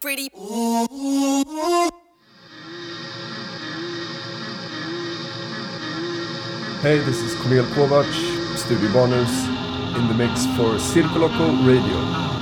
pretty. Hey, this is Kornél Kovács, Studio Barnhus, in the mix for Circoloco Radio.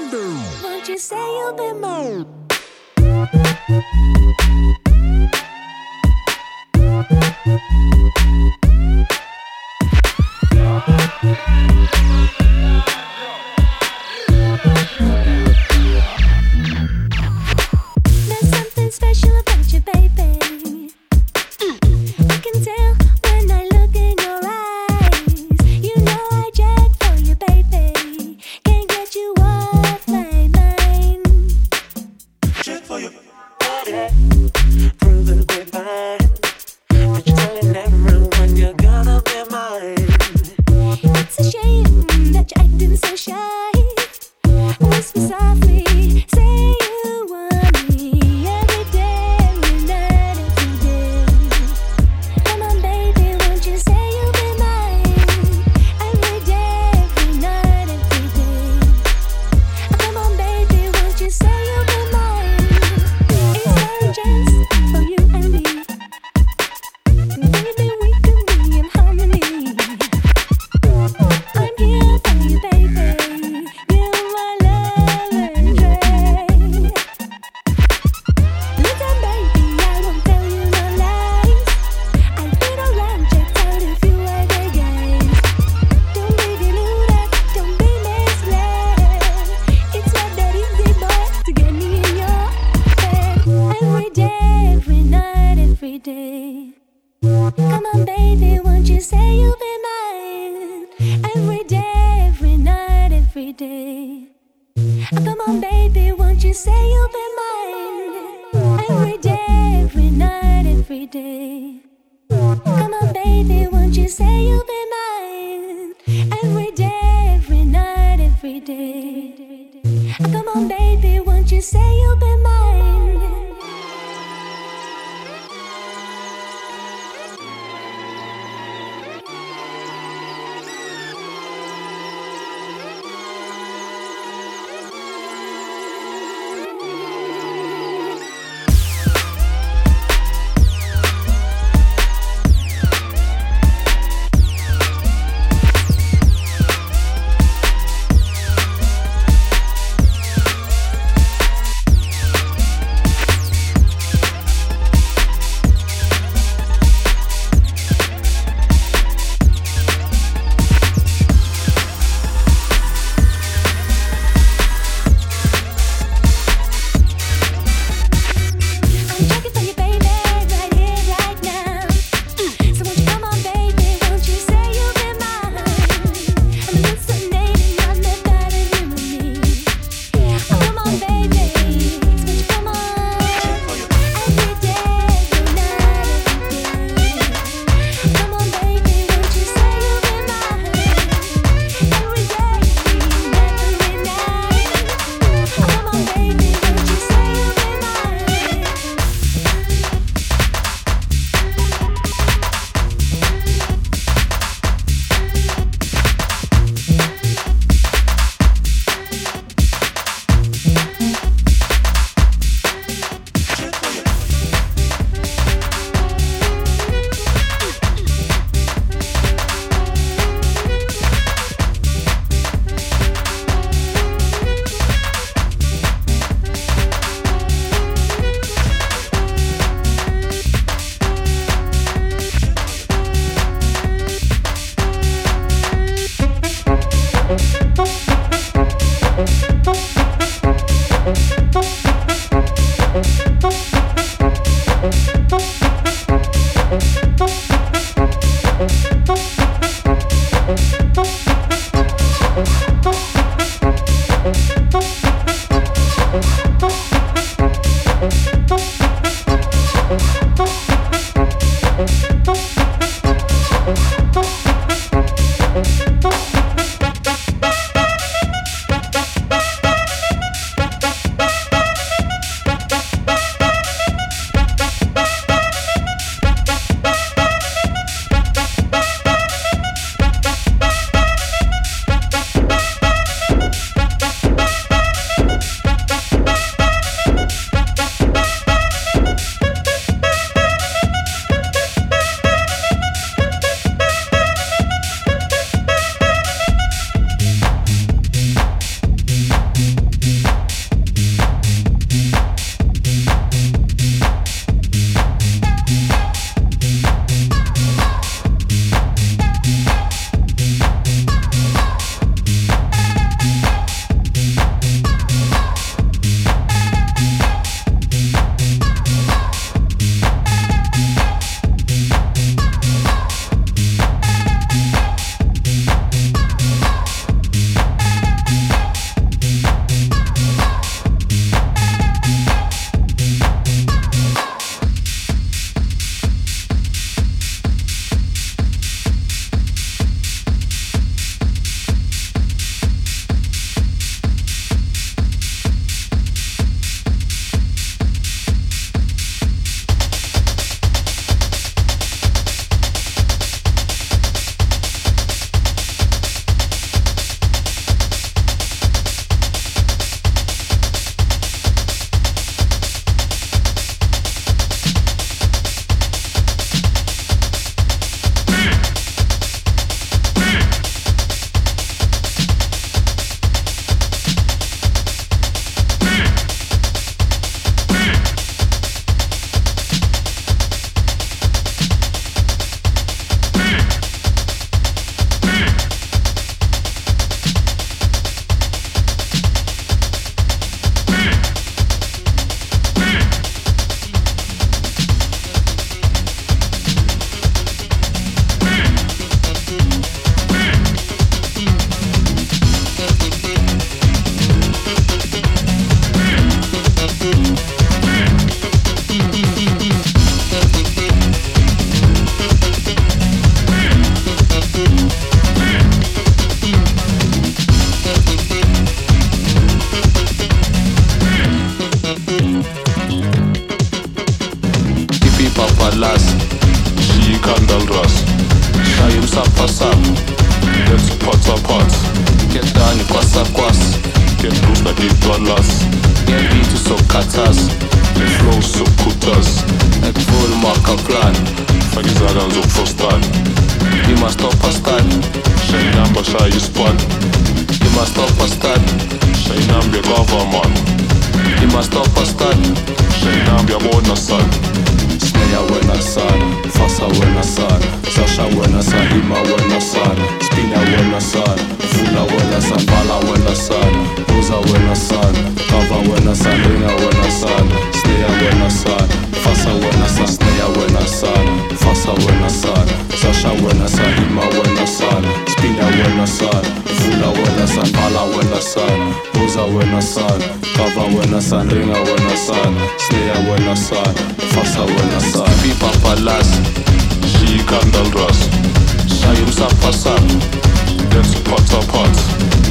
Won't you say you'll be mine? day. Come on, baby, won't you say you'll be mine? Every day, every night, every day. Come on, baby, won't you say you'll be mine? Je span Je mag stoppen staan Zijn naam je government Je mag stoppen staan Zijn naam je bonasan Snea wena sana, fasa wena sana Sasha wena sana, ima wena sana Spina wena sana, vula wena sana Bala wena sana, uza wena sana Kava wena sana, ringa wena sana Snea wena sana, fasa wena sana Snea wena sana, fasa wena sana Sasha wena sana, ima wena sana Spina wena sana, vula wena sana Bala wena sana, uza wena sana Kava wena sana, ringa wena sana Snea wena sana, fasa wena sana Pi papalas She candle ras Sai msapasap Let's pot apart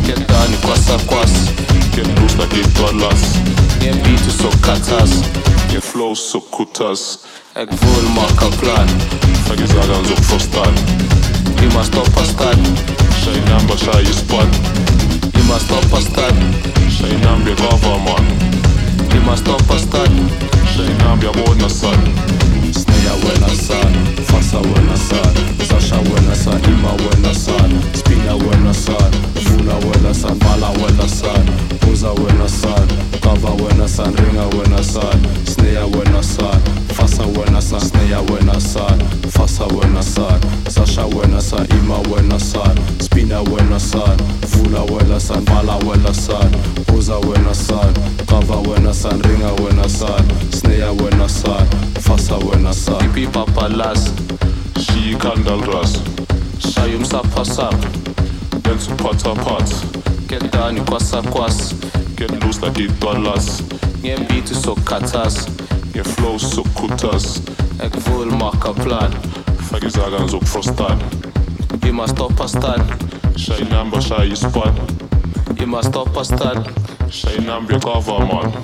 Get down kwasa kwas Get loose like it dollars Nie beat so katas Je flow so kutas. Ek voel maak 'n plan. Vergisagan zoek verstaan Je mag stoppen staan Zijn naam basha je span. Je mag stoppen staan Zijn naam je government Je mag stoppen staan Zijn naam je bonasan Snea wena sana, fasa wena sana Sasha wena sana, ima wena sana Spina wena sana, vula wena sana Bala wena sana, uza wena sana Kava wena sana, ringa wena sana Snea wena sana, fasa wena sana Snea wena sana, fasa wena sana Sasha wena sana, ima wena sana Spina wena sana, vula wena sana Bala wena sana, uza wena sana Kava wena sana, ringa wena sana Snea wena sana, fasa wena sana Pi papalas She candle ras Msapasap Let's pot apart Get down kwasa kwas Get loose like it dollars. Nie beat so katas. Je flow so kutas. Voel maak 'n plan. Vergisagan zoek verstaan Je mag stoppen staan Zijn naam basha je span. Je mag stoppen staan Zijn naam je government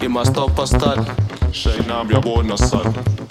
Je mag stoppen staan Zijn naam je bonasan Thank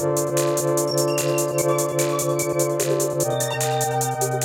for my